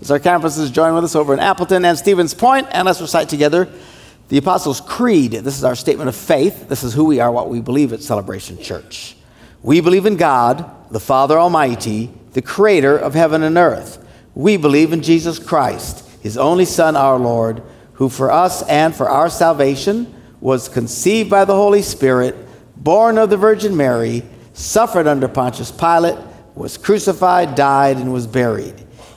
as our campuses join with us over in Appleton and Stevens Point, and let's recite together the Apostles' Creed. This is our statement of faith. This is who we are, what we believe at Celebration Church. We believe in God, the Father Almighty, the creator of heaven and earth. We believe in Jesus Christ, his only Son, our Lord, who for us and for our salvation was conceived by the Holy Spirit, born of the Virgin Mary, suffered under Pontius Pilate, was crucified, died, and was buried.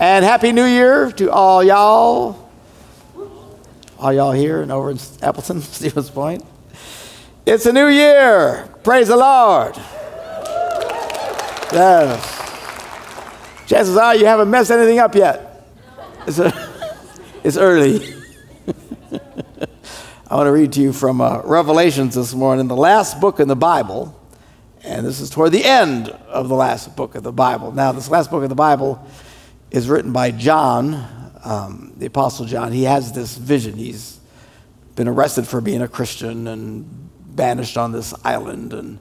And Happy New Year to all y'all. All y'all here and over in Appleton, Stevens Point. It's a new year. Praise the Lord. Yes. Chances are you haven't messed anything up yet. It's, a, it's early. I want to read to you from uh, Revelations this morning, the last book in the Bible. And this is toward the end of the last book of the Bible. Now, this last book of the Bible is written by John, um, the Apostle John. He has this vision. He's been arrested for being a Christian and banished on this island and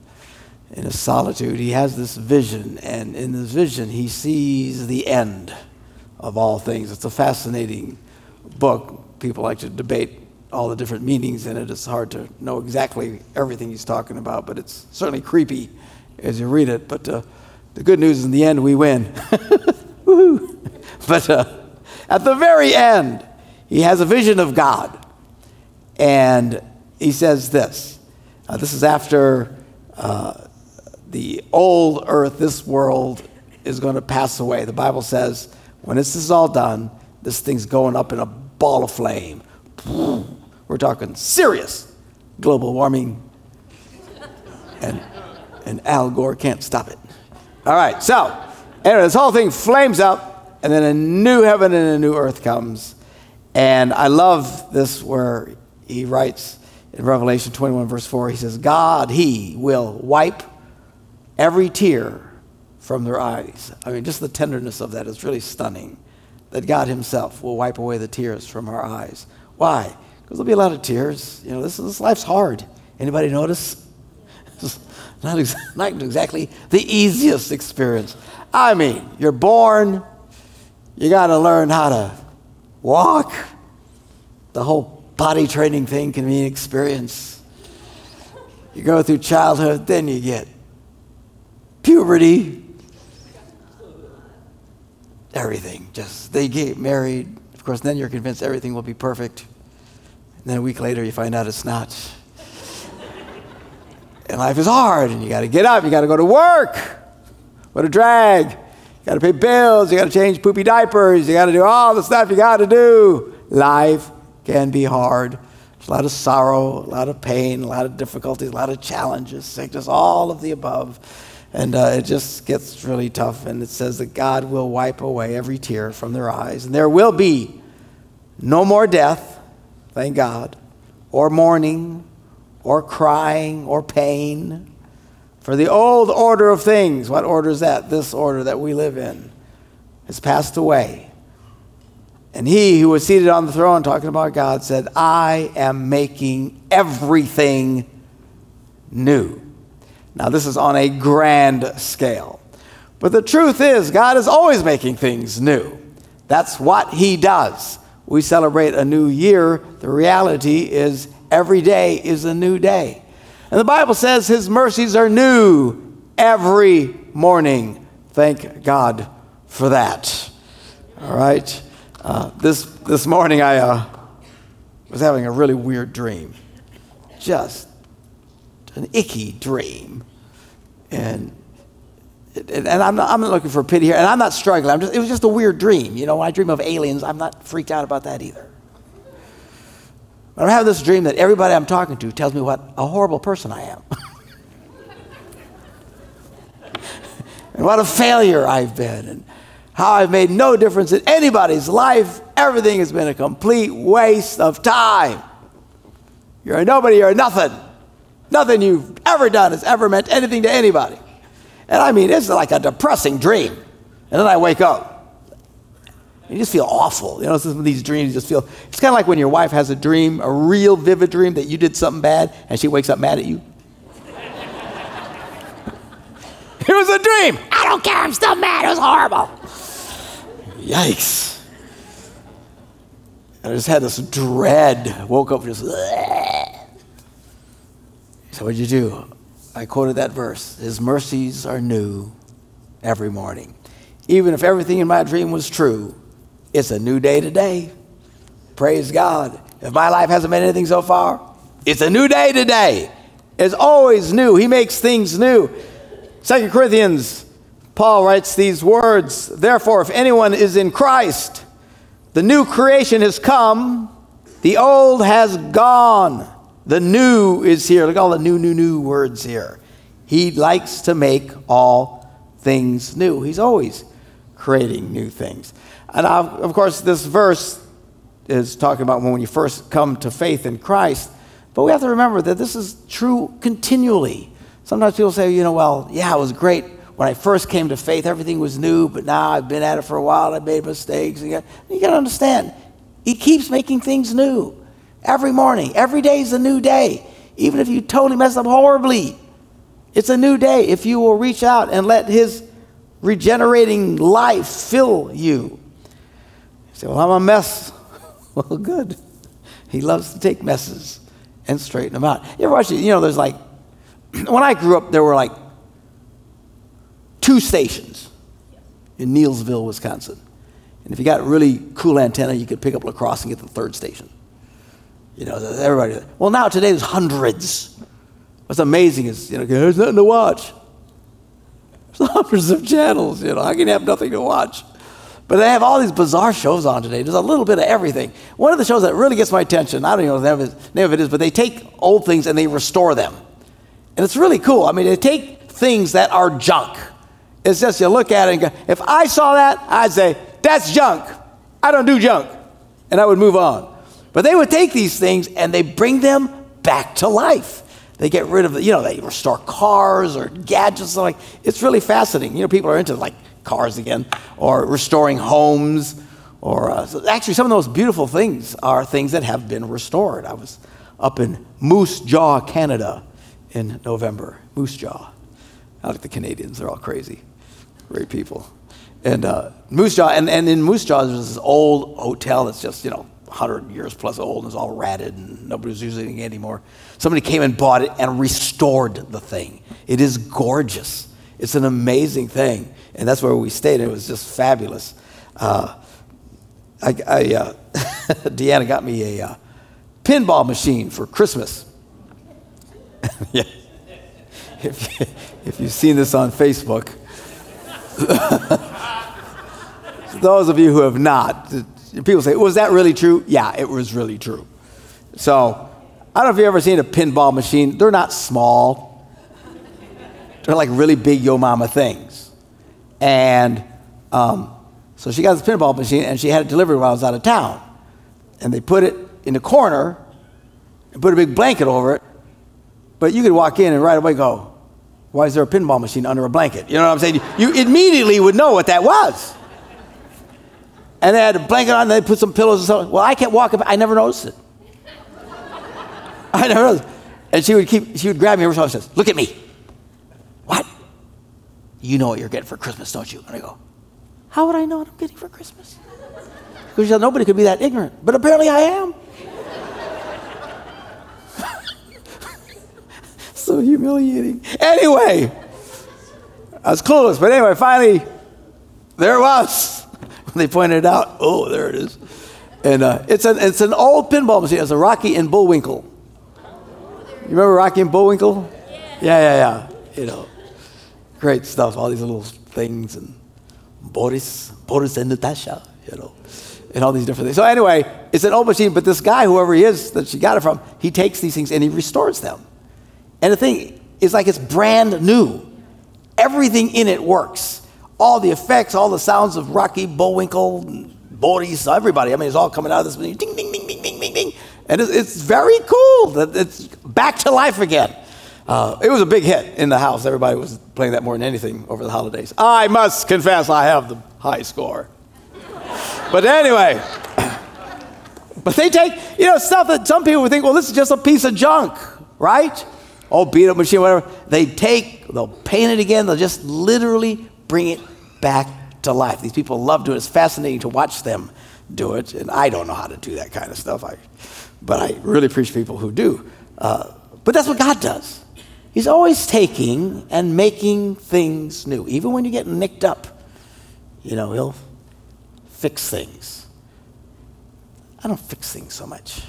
in his solitude. He has this vision, and in this vision, he sees the end of all things. It's a fascinating book. People like to debate all the different meanings in it. It's hard to know exactly everything he's talking about, but it's certainly creepy as you read it. But uh, the good news is, in the end, we win. but uh, at the very end, he has a vision of God. And he says this uh, this is after uh, the old earth, this world, is going to pass away. The Bible says, when this is all done, this thing's going up in a ball of flame. We're talking serious global warming. And, and Al Gore can't stop it. All right, so anyway, this whole thing flames up, and then a new heaven and a new earth comes. And I love this where he writes in Revelation 21, verse 4, he says, God, He will wipe every tear from their eyes. I mean, just the tenderness of that is really stunning. That God Himself will wipe away the tears from our eyes. Why? Because there'll be a lot of tears. You know, this, this life's hard. Anybody notice? not, ex- not exactly the easiest experience. I mean, you're born, you got to learn how to walk. The whole body training thing can be an experience. You go through childhood, then you get puberty, everything. Just they get married. Of course, then you're convinced everything will be perfect. And then a week later, you find out it's not. and life is hard, and you got to get up. You got to go to work. What a drag! You got to pay bills. You got to change poopy diapers. You got to do all the stuff you got to do. Life can be hard. There's a lot of sorrow, a lot of pain, a lot of difficulties, a lot of challenges, sickness, all of the above. And uh, it just gets really tough. And it says that God will wipe away every tear from their eyes. And there will be no more death, thank God, or mourning, or crying, or pain. For the old order of things, what order is that? This order that we live in, has passed away. And he who was seated on the throne, talking about God, said, I am making everything new. Now, this is on a grand scale. But the truth is, God is always making things new. That's what He does. We celebrate a new year. The reality is, every day is a new day. And the Bible says His mercies are new every morning. Thank God for that. All right. Uh, this, this morning, I uh, was having a really weird dream. Just an icky dream. And and I'm not, I'm not looking for pity here, and I'm not struggling. I'm just, it was just a weird dream. You know, when I dream of aliens, I'm not freaked out about that either. But I'm having this dream that everybody I'm talking to tells me what a horrible person I am. and what a failure I've been, and how I've made no difference in anybody's life. Everything has been a complete waste of time. You're a nobody, you're a nothing. Nothing you've ever done has ever meant anything to anybody. And I mean, it's like a depressing dream. And then I wake up. You just feel awful. You know, some of these dreams just feel, it's kind of like when your wife has a dream, a real vivid dream that you did something bad, and she wakes up mad at you. it was a dream. I don't care. I'm still mad. It was horrible. Yikes. I just had this dread. Woke up just, Bleh. so what'd you do? I quoted that verse His mercies are new every morning. Even if everything in my dream was true, it's a new day today. Praise God. If my life hasn't been anything so far, it's a new day today. It's always new. He makes things new. Second Corinthians, Paul writes these words Therefore, if anyone is in Christ, the new creation has come, the old has gone. The new is here. Look at all the new, new, new words here. He likes to make all things new. He's always creating new things. And of course, this verse is talking about when you first come to faith in Christ. But we have to remember that this is true continually. Sometimes people say, you know, well, yeah, it was great when I first came to faith, everything was new, but now I've been at it for a while, I've made mistakes. You got to understand, He keeps making things new. Every morning, every day is a new day. Even if you totally mess up horribly, it's a new day if you will reach out and let His regenerating life fill you. You say, Well, I'm a mess. well, good. He loves to take messes and straighten them out. You ever watch it? You know, there's like, when I grew up, there were like two stations in Neillsville, Wisconsin. And if you got a really cool antenna, you could pick up La Crosse and get the third station. You know, everybody. Well, now today there's hundreds. What's amazing is, you know, there's nothing to watch. Hundreds of channels, you know. I can have nothing to watch. But they have all these bizarre shows on today. There's a little bit of everything. One of the shows that really gets my attention, I don't even know what the name of it is, but they take old things and they restore them. And it's really cool. I mean, they take things that are junk. It's just you look at it and go, if I saw that, I'd say, that's junk. I don't do junk. And I would move on. But they would take these things and they bring them back to life. They get rid of the, you know, they restore cars or gadgets. Like it's really fascinating. You know, people are into like cars again, or restoring homes, or uh, so actually some of those beautiful things are things that have been restored. I was up in Moose Jaw, Canada, in November. Moose Jaw. I like the Canadians; they're all crazy, great people. And uh, Moose Jaw, and, and in Moose Jaw, there's this old hotel that's just you know 100 years plus old and it's all ratted and nobody's using it anymore. Somebody came and bought it and restored the thing. It is gorgeous. It's an amazing thing. And that's where we stayed. It was just fabulous. Uh, I, I uh, Deanna got me a uh, pinball machine for Christmas. If, if you've seen this on Facebook, those of you who have not, people say, was that really true? Yeah, it was really true. So, I don't know if you've ever seen a pinball machine. They're not small, they're like really big yo mama things. And um, so she got this pinball machine and she had it delivered while I was out of town. And they put it in the corner and put a big blanket over it. But you could walk in and right away go, Why is there a pinball machine under a blanket? You know what I'm saying? You immediately would know what that was and they had a blanket on, and they put some pillows and stuff. Well, I kept walking, I never noticed it. I never noticed. And she would keep, she would grab me every time and says, Look at me. What? You know what you're getting for Christmas, don't you? And I go, How would I know what I'm getting for Christmas? Because nobody could be that ignorant. But apparently I am. so humiliating. Anyway, I was clueless. But anyway, finally, there it was. They pointed it out, oh, there it is. And uh, it's, an, it's an old pinball machine. It's a Rocky and Bullwinkle. You remember Rocky and Bullwinkle? Yeah, yeah, yeah. You know, great stuff. All these little things and Boris, Boris and Natasha, you know, and all these different things. So anyway, it's an old machine, but this guy, whoever he is that she got it from, he takes these things and he restores them. And the thing is like it's brand new. Everything in it works. All the effects, all the sounds of Rocky, Bullwinkle, Boris, everybody. I mean, it's all coming out of this. Ding, ding, ding, ding, ding, ding, ding. And it's, it's very cool that it's back to life again. Uh, it was a big hit in the house. Everybody was playing that more than anything over the holidays. I must confess, I have the high score. but anyway, but they take, you know, stuff that some people would think, well, this is just a piece of junk, right? Oh, beat up machine, whatever. They take, they'll paint it again, they'll just literally bring it back to life. These people love doing it. It's fascinating to watch them do it. And I don't know how to do that kind of stuff. I, but I really appreciate people who do. Uh, but that's what God does. He's always taking and making things new. Even when you get nicked up, you know, He'll fix things. I don't fix things so much.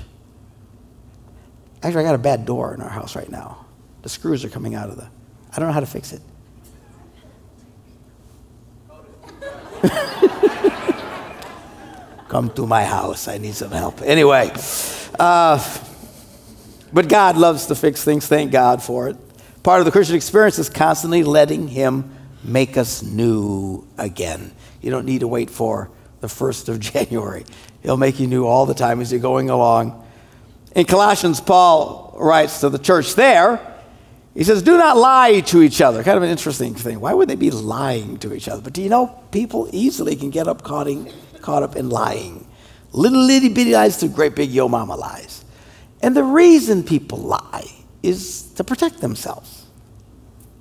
Actually, I got a bad door in our house right now. The screws are coming out of the. I don't know how to fix it. Come to my house. I need some help. Anyway, uh, but God loves to fix things. Thank God for it. Part of the Christian experience is constantly letting Him make us new again. You don't need to wait for the 1st of January. He'll make you new all the time as you're going along. In Colossians, Paul writes to the church there, he says, Do not lie to each other. Kind of an interesting thing. Why would they be lying to each other? But do you know, people easily can get up caught, in, caught up in lying. Little itty bitty lies to great big yo mama lies. And the reason people lie is to protect themselves.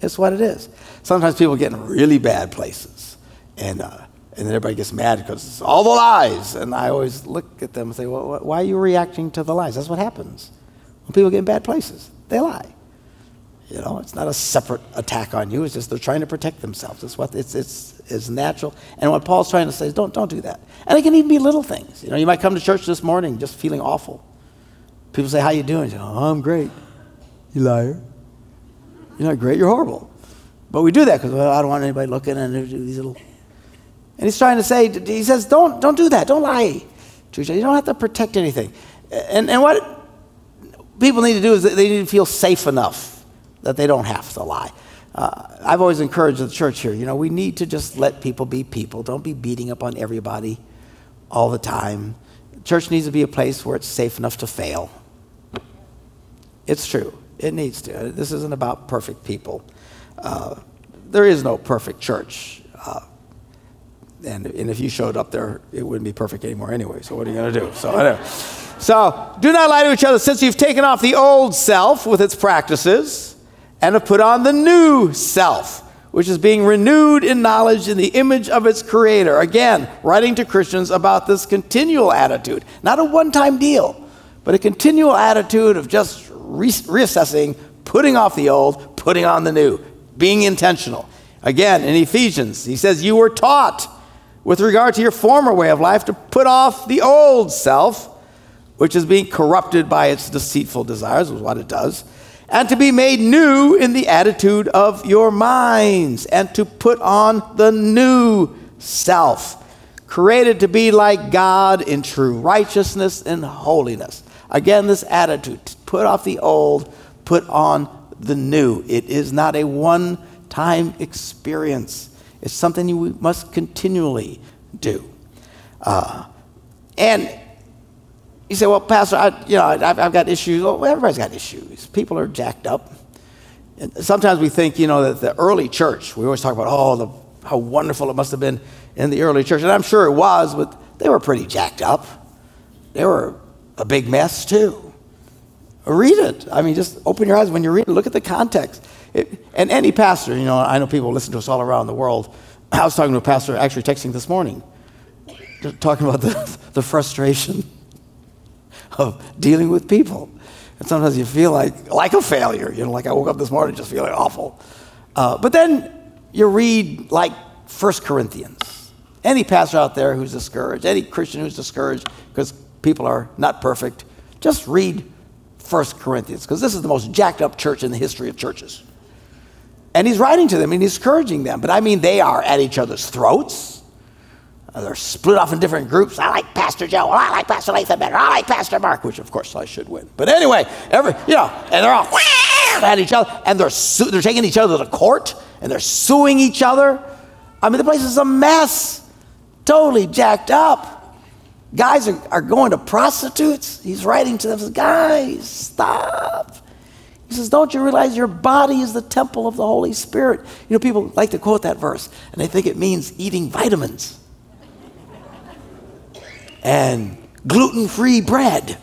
It's what it is. Sometimes people get in really bad places, and, uh, and then everybody gets mad because it's all the lies. And I always look at them and say, well, why are you reacting to the lies? That's what happens. When people get in bad places, they lie. You know, it's not a separate attack on you. It's just they're trying to protect themselves. It's what it's it's it's natural. And what Paul's trying to say is don't don't do that. And it can even be little things. You know, you might come to church this morning just feeling awful. People say, "How you doing?" You say, "Oh, I'm great." You liar. You're not great. You're horrible. But we do that because well, I don't want anybody looking and do these little. And he's trying to say, he says, don't don't do that. Don't lie to each other. You don't have to protect anything. And and what people need to do is they need to feel safe enough that they don't have to lie. Uh, I've always encouraged the church here, you know, we need to just let people be people. Don't be beating up on everybody all the time. Church needs to be a place where it's safe enough to fail. It's true. It needs to. This isn't about perfect people. Uh, there is no perfect church. Uh, and, and if you showed up there, it wouldn't be perfect anymore anyway. So what are you going to do? So, anyway. so do not lie to each other since you've taken off the old self with its practices and have put on the new self, which is being renewed in knowledge in the image of its creator. Again, writing to Christians about this continual attitude, not a one time deal, but a continual attitude of just re- reassessing, putting off the old, putting on the new, being intentional. Again, in Ephesians, he says, You were taught with regard to your former way of life to put off the old self, which is being corrupted by its deceitful desires, is what it does and to be made new in the attitude of your minds, and to put on the new self, created to be like God in true righteousness and holiness. Again, this attitude put off the old, put on the new. It is not a one time experience, it's something you must continually do. Uh, and you say, well, Pastor, I, you know, I've, I've got issues. Well, everybody's got issues. People are jacked up. And sometimes we think, you know, that the early church, we always talk about, oh, the, how wonderful it must have been in the early church. And I'm sure it was, but they were pretty jacked up. They were a big mess, too. Read it. I mean, just open your eyes when you read it. Look at the context. it, and any pastor, you know, I know people listen to us all around the world. I was talking to a pastor, actually texting this morning, talking about the, the frustration of dealing with people. And sometimes you feel like, like a failure, you know, like I woke up this morning just feeling awful. Uh, but then you read like 1 Corinthians. Any pastor out there who's discouraged, any Christian who's discouraged because people are not perfect, just read 1 Corinthians because this is the most jacked up church in the history of churches. And he's writing to them and he's encouraging them. But I mean, they are at each other's throats. They're split off in different groups. I like Pastor Joe. I like Pastor Lathan better. I like Pastor Mark, which of course I should win. But anyway, every you know, and they're all at each other, and they're su- they're taking each other to court, and they're suing each other. I mean, the place is a mess, totally jacked up. Guys are, are going to prostitutes. He's writing to them, says, guys, stop. He says, Don't you realize your body is the temple of the Holy Spirit? You know, people like to quote that verse, and they think it means eating vitamins and gluten free bread.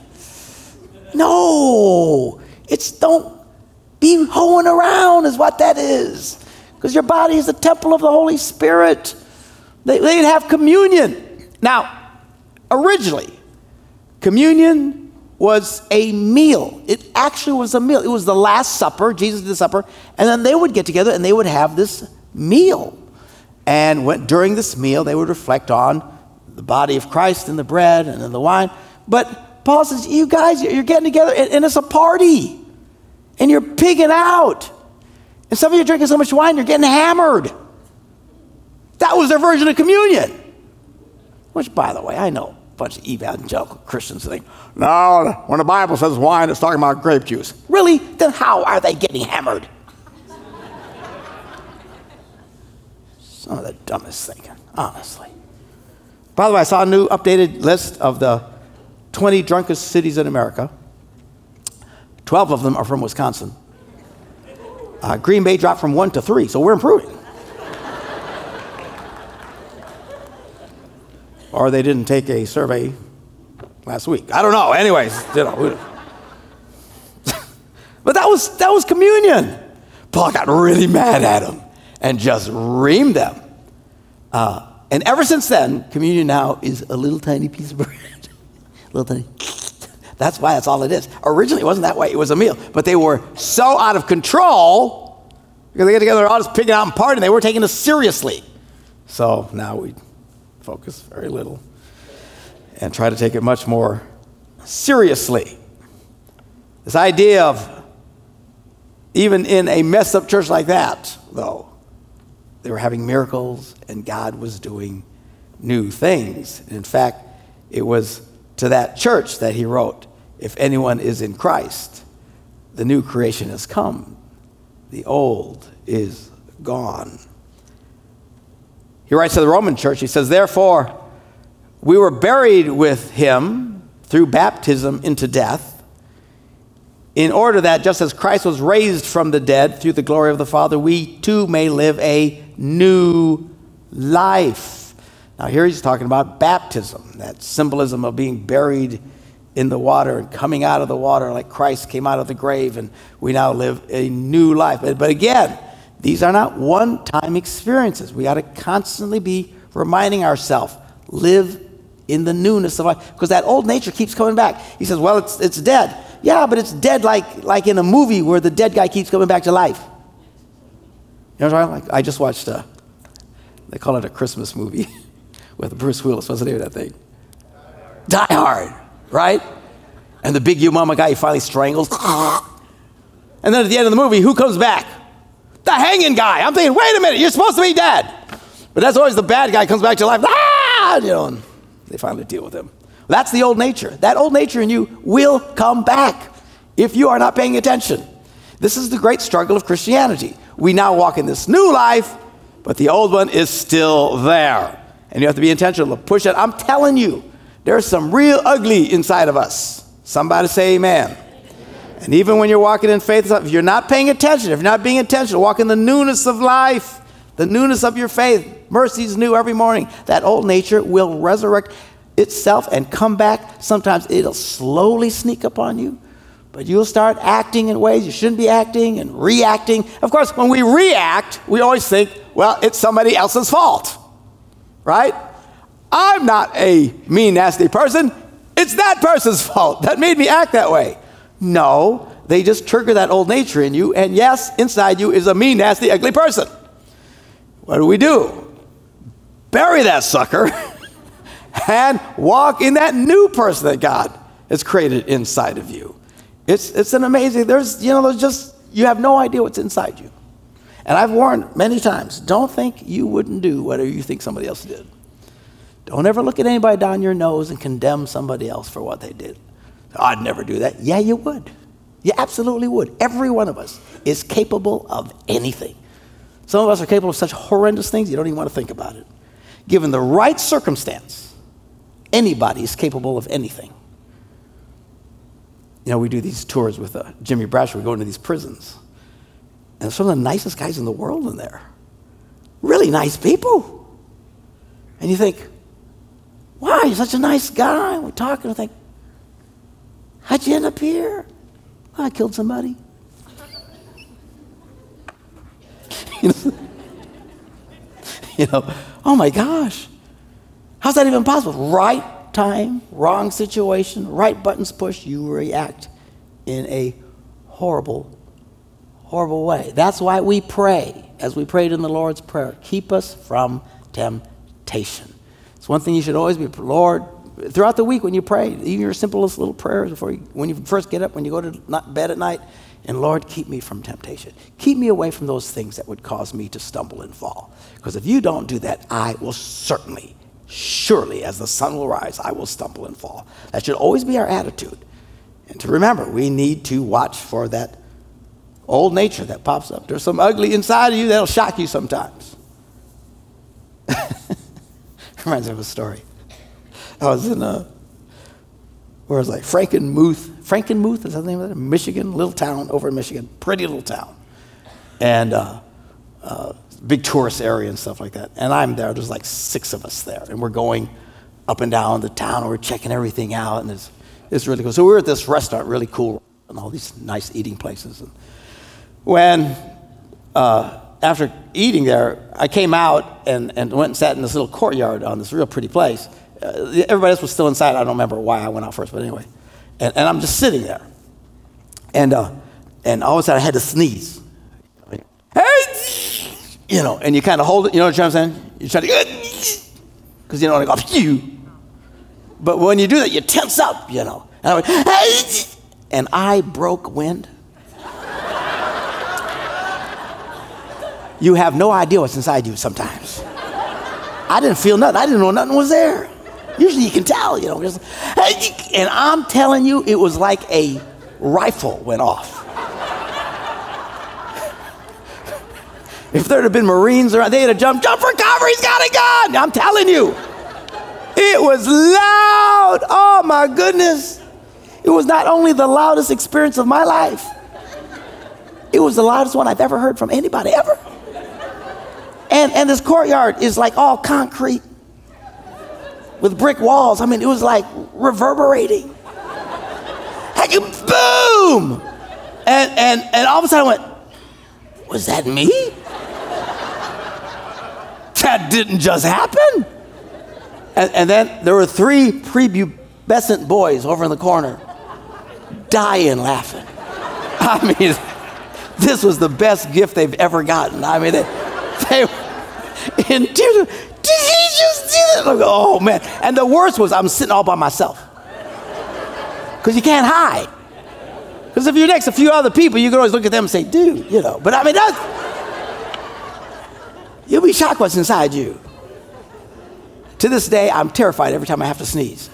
No, it's don't be hoeing around, is what that is. Because your body is the temple of the Holy Spirit. They, they'd have communion. Now, originally, communion was a meal. It actually was a meal. It was the Last Supper. Jesus did the supper. And then they would get together and they would have this meal. And when, during this meal, they would reflect on the body of Christ and the bread and then the wine. But Paul says, You guys, you're getting together and, and it's a party. And you're pigging out. And some of you are drinking so much wine, you're getting hammered. That was their version of communion. Which, by the way, I know a bunch of evangelical Christians think, no, when the Bible says wine, it's talking about grape juice. Really? Then how are they getting hammered? Some of the dumbest thinking, honestly. By the way, I saw a new updated list of the 20 drunkest cities in America. 12 of them are from Wisconsin. Uh, Green Bay dropped from one to three, so we're improving. or they didn't take a survey last week. I don't know. Anyways, you know. but that was that was communion. Paul got really mad at them and just reamed them. Uh, and ever since then, communion now is a little tiny piece of bread. little tiny. That's why that's all it is. Originally, it wasn't that way. It was a meal. But they were so out of control because they get together, all just picking out and partying. They were taking it seriously. So now we focus very little and try to take it much more seriously. This idea of even in a messed up church like that, though, they were having miracles and God was doing new things. In fact, it was to that church that he wrote, If anyone is in Christ, the new creation has come, the old is gone. He writes to the Roman church, he says, Therefore, we were buried with him through baptism into death, in order that just as Christ was raised from the dead through the glory of the Father, we too may live a new life. Now, here he's talking about baptism, that symbolism of being buried in the water and coming out of the water like Christ came out of the grave, and we now live a new life. But, again, these are not one time experiences. We got to constantly be reminding ourselves live in the newness of life. Because that old nature keeps coming back. He says, well, it's, it's dead. Yeah, but it's dead like, like in a movie where the dead guy keeps coming back to life. You know what I'm Like, I just watched a, they call it a Christmas movie with Bruce Willis. What's the name of that thing? Die Hard, right? And the big you mama guy he finally strangles. And then at the end of the movie, who comes back? the hanging guy. I'm thinking, wait a minute, you're supposed to be dead. But that's always the bad guy comes back to life. Ah! You know, and they finally deal with him. That's the old nature. That old nature in you will come back if you are not paying attention. This is the great struggle of Christianity. We now walk in this new life, but the old one is still there. And you have to be intentional to push it. I'm telling you, there's some real ugly inside of us. Somebody say amen. And even when you're walking in faith, if you're not paying attention, if you're not being intentional, walk in the newness of life, the newness of your faith, Mercy's new every morning, that old nature will resurrect itself and come back. Sometimes it'll slowly sneak upon you, But you'll start acting in ways you shouldn't be acting and reacting. Of course, when we react, we always think, well, it's somebody else's fault, right? I'm not a mean, nasty person. It's that person's fault that made me act that way. No, they just trigger that old nature in you, and yes, inside you is a mean, nasty, ugly person. What do we do? Bury that sucker and walk in that new person that God has created inside of you. It's, it's an amazing, there's, you know, there's just, you have no idea what's inside you. And I've warned many times don't think you wouldn't do whatever you think somebody else did. Don't ever look at anybody down your nose and condemn somebody else for what they did. I'd never do that. Yeah, you would. You absolutely would. Every one of us is capable of anything. Some of us are capable of such horrendous things you don't even want to think about it. Given the right circumstance, anybody is capable of anything. You know, we do these tours with uh, Jimmy Brasher. We go into these prisons. And some of the nicest guys in the world in there. Really nice people. And you think, wow, you're such a nice guy. We're talking, I think, how'd you end up here? Well, I killed somebody. you, know, you know, oh my gosh. How's that even possible? Right time, wrong situation, right buttons pushed, you react in a horrible, horrible way. That's why we pray, as we prayed in the Lord's Prayer keep us from temptation. It's one thing you should always be, Lord, throughout the week when you pray, even your simplest little prayers before you, when you first get up, when you go to bed at night, and Lord, keep me from temptation. Keep me away from those things that would cause me to stumble and fall. Because if you don't do that, I will certainly, surely, as the sun will rise, I will stumble and fall. That should always be our attitude. And to remember, we need to watch for that old nature that pops up. There's some ugly inside of you that'll shock you sometimes. Reminds me of a story. I was in a, where was I? Frankenmuth. Frankenmuth is that the name of it? Michigan, little town over in Michigan, pretty little town, and uh, uh, big tourist area and stuff like that. And I'm there. There's like six of us there, and we're going up and down the town. And we're checking everything out, and it's it's really cool. So we were at this restaurant, really cool, and all these nice eating places. And when uh, after eating there, I came out and, and went and sat in this little courtyard on this real pretty place. Uh, everybody else was still inside. I don't remember why I went out first, but anyway. And, and I'm just sitting there. And, uh, and all of a sudden I had to sneeze. Hey! You know, and you kind of hold it, you know what I'm saying? You try to, because you don't want to go, phew. But when you do that, you tense up, you know. And I went! And I broke wind. you have no idea what's inside you sometimes. I didn't feel nothing. I didn't know nothing was there. Usually you can tell, you know. Just, and I'm telling you, it was like a rifle went off. If there'd have been Marines around, they'd have jumped, jump for cover, he's got a gun. I'm telling you. It was loud. Oh my goodness. It was not only the loudest experience of my life, it was the loudest one I've ever heard from anybody ever. And, and this courtyard is like all concrete with brick walls. I mean, it was like reverberating. and boom! And, and, and all of a sudden I went, was that me? That didn't just happen. And, and then there were three prepubescent boys over in the corner dying laughing. I mean, this was the best gift they've ever gotten. I mean, they, they in. Did he just do that? Like, oh man! And the worst was I'm sitting all by myself because you can't hide. Because if you're next to a few other people, you can always look at them and say, "Dude," you know. But I mean, that's you'll be shocked what's inside you. To this day, I'm terrified every time I have to sneeze.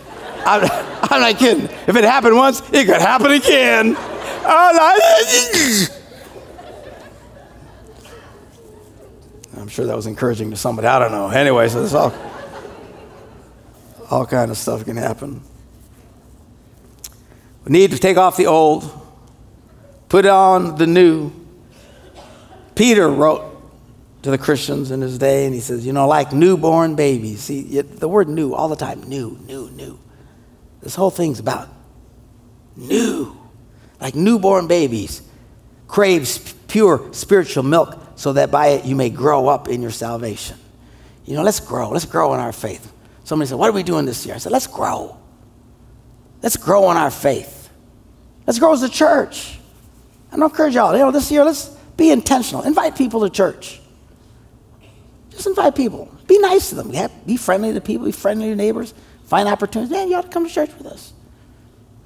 I'm, I'm not kidding. If it happened once, it could happen again. I'm sure that was encouraging to somebody. I don't know. Anyway, so all, all kind of stuff can happen. We need to take off the old, put on the new. Peter wrote to the Christians in his day, and he says, you know, like newborn babies. See, the word new all the time new, new, new. This whole thing's about new. like newborn babies, craves pure spiritual milk so that by it you may grow up in your salvation. You know, let's grow. Let's grow in our faith. Somebody said, What are we doing this year? I said, Let's grow. Let's grow in our faith. Let's grow as a church. I encourage y'all, you know, this year, let's be intentional. Invite people to church. Just invite people. Be nice to them. Be friendly to people. Be friendly to neighbors. Find opportunities. Man, you ought to come to church with us.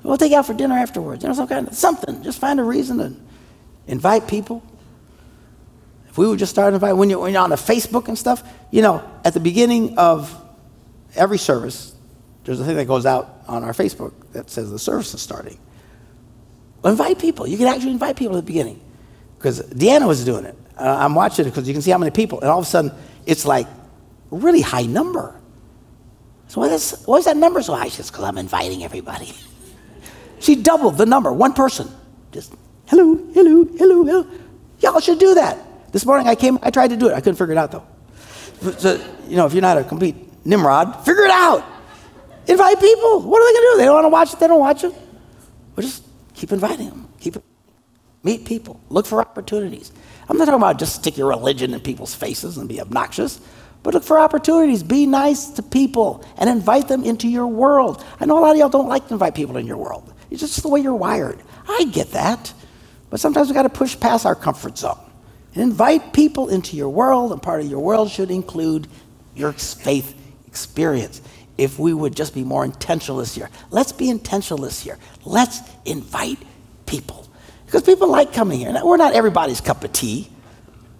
We'll take you out for dinner afterwards. You know, some kind of something. Just find a reason to invite people. If we would just start inviting, when you're, when you're on the Facebook and stuff, you know, at the beginning of every service, there's a thing that goes out on our Facebook that says the service is starting. Well, invite people. You can actually invite people at the beginning. Because Deanna was doing it. Uh, I'm watching it because you can see how many people, and all of a sudden, it's like a really high number. So why is, why is that number so high? She says, because I'm inviting everybody. she doubled the number, one person. Just, hello, hello, hello, hello. Y'all should do that. This morning I came, I tried to do it. I couldn't figure it out though. So, you know, if you're not a complete Nimrod, figure it out. Invite people. What are they going to do? They don't want to watch it, they don't watch it. Well, just keep inviting them. Keep. Meet people. Look for opportunities. I'm not talking about just stick your religion in people's faces and be obnoxious, but look for opportunities. Be nice to people and invite them into your world. I know a lot of y'all don't like to invite people in your world. It's just the way you're wired. I get that. But sometimes we got to push past our comfort zone and invite people into your world, and part of your world should include your faith experience if we would just be more intentional this year. Let's be intentional this year. Let's invite people. Because people like coming here. Now, we're not everybody's cup of tea.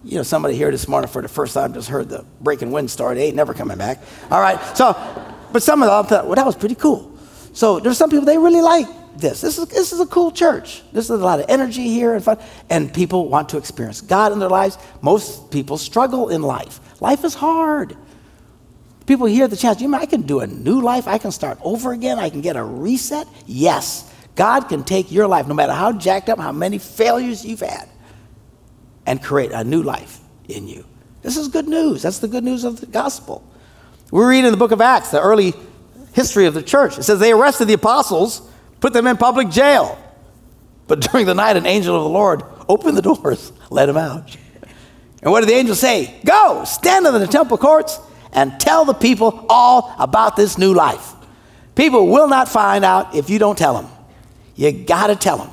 You know, somebody here this morning for the first time just heard the breaking wind story. They ain't never coming back. All right. So, but some of them thought, well, that was pretty cool. So there's some people, they really like this. This is, this is a cool church. This is a lot of energy here and fun. And people want to experience God in their lives. Most people struggle in life. Life is hard. People hear the chance, you mean I can do a new life? I can start over again? I can get a reset? Yes. God can take your life, no matter how jacked up, how many failures you've had, and create a new life in you. This is good news. That's the good news of the gospel. We read in the book of Acts, the early history of the church. It says they arrested the apostles, put them in public jail. But during the night, an angel of the Lord opened the doors, let them out. And what did the angel say? Go, stand in the temple courts and tell the people all about this new life. People will not find out if you don't tell them. You got to tell them.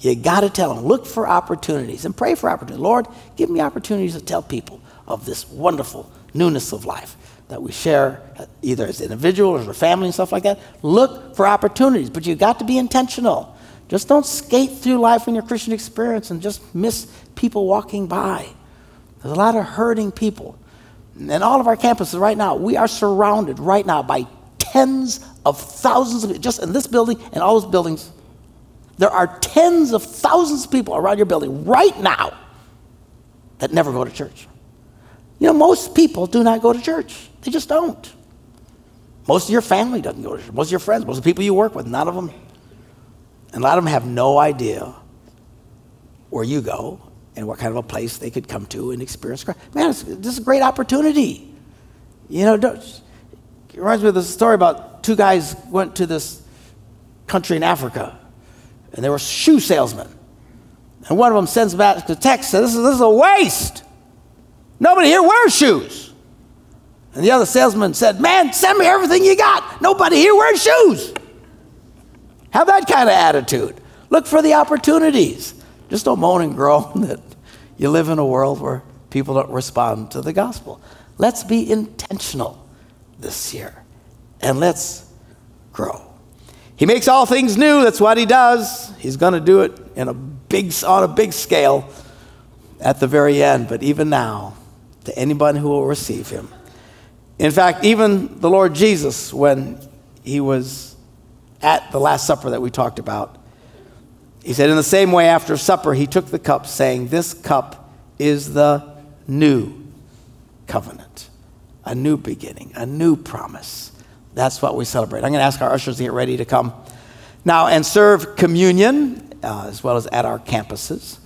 You got to tell them. Look for opportunities and pray for opportunities. Lord, give me opportunities to tell people of this wonderful newness of life that we share uh, either as individuals or family and stuff like that. Look for opportunities, but you've got to be intentional. Just don't skate through life in your Christian experience and just miss people walking by. There's a lot of hurting people and all of our campuses right now, we are surrounded right now by tens of thousands of just in this building and all those buildings. There are tens of thousands of people around your building right now that never go to church. You know, most people do not go to church. They just don't. Most of your family doesn't go to church. Most of your friends, most of the people you work with, none of them. And a lot of them have no idea where you go and what kind of a place they could come to and experience Christ. Man, this is a great opportunity. You know, it reminds me of this story about two guys went to this country in Africa, and they were shoe salesmen. And one of them sends back a text, says, this is, this is a waste. Nobody here wears shoes. And the other salesman said, Man, send me everything you got. Nobody here wears shoes. Have that kind of attitude. Look for the opportunities. Just don't moan and groan that you live in a world where people don't respond to the gospel. Let's be intentional this year and let's grow. He makes all things new. That's what he does. He's going to do it in a big, on a big scale at the very end, but even now, to anyone who will receive him. In fact, even the Lord Jesus, when he was at the Last Supper that we talked about, he said, In the same way, after supper, he took the cup, saying, This cup is the new covenant, a new beginning, a new promise. That's what we celebrate. I'm going to ask our ushers to get ready to come now and serve communion uh, as well as at our campuses.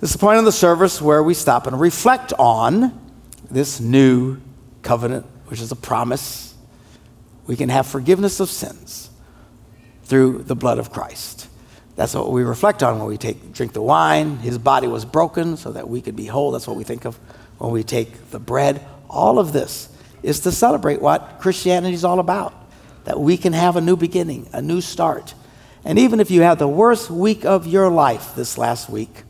This is the point of the service where we stop and reflect on this new covenant, which is a promise. We can have forgiveness of sins through the blood of Christ. That's what we reflect on when we take, drink the wine. His body was broken so that we could be whole. That's what we think of when we take the bread. All of this is to celebrate what Christianity is all about that we can have a new beginning, a new start. And even if you had the worst week of your life this last week,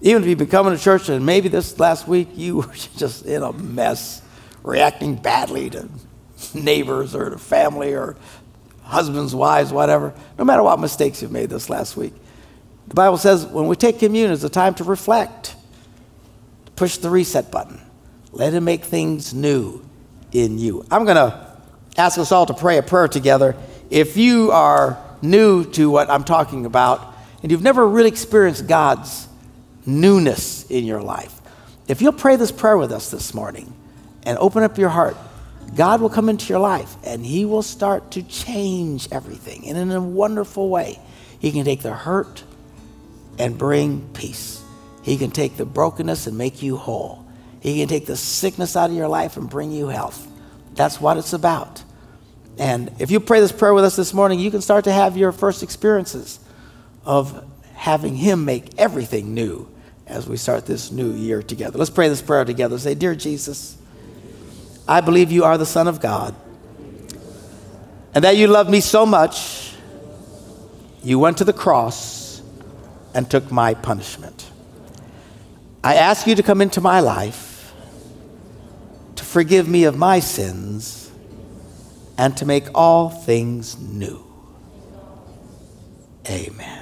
even if you've been coming to church and maybe this last week you were just in a mess, reacting badly to neighbors or to family or husbands, wives, whatever, no matter what mistakes you've made this last week. The Bible says when we take communion, it's a time to reflect, push the reset button. Let Him make things new in you. I'm going to ask us all to pray a prayer together. If you are new to what I'm talking about and you've never really experienced God's newness in your life, if you'll pray this prayer with us this morning and open up your heart God will come into your life and He will start to change everything. And in a wonderful way, He can take the hurt and bring peace. He can take the brokenness and make you whole. He can take the sickness out of your life and bring you health. That's what it's about. And if you pray this prayer with us this morning, you can start to have your first experiences of having Him make everything new as we start this new year together. Let's pray this prayer together. Say, Dear Jesus, I believe you are the Son of God. And that you love me so much, you went to the cross and took my punishment. I ask you to come into my life, to forgive me of my sins, and to make all things new. Amen.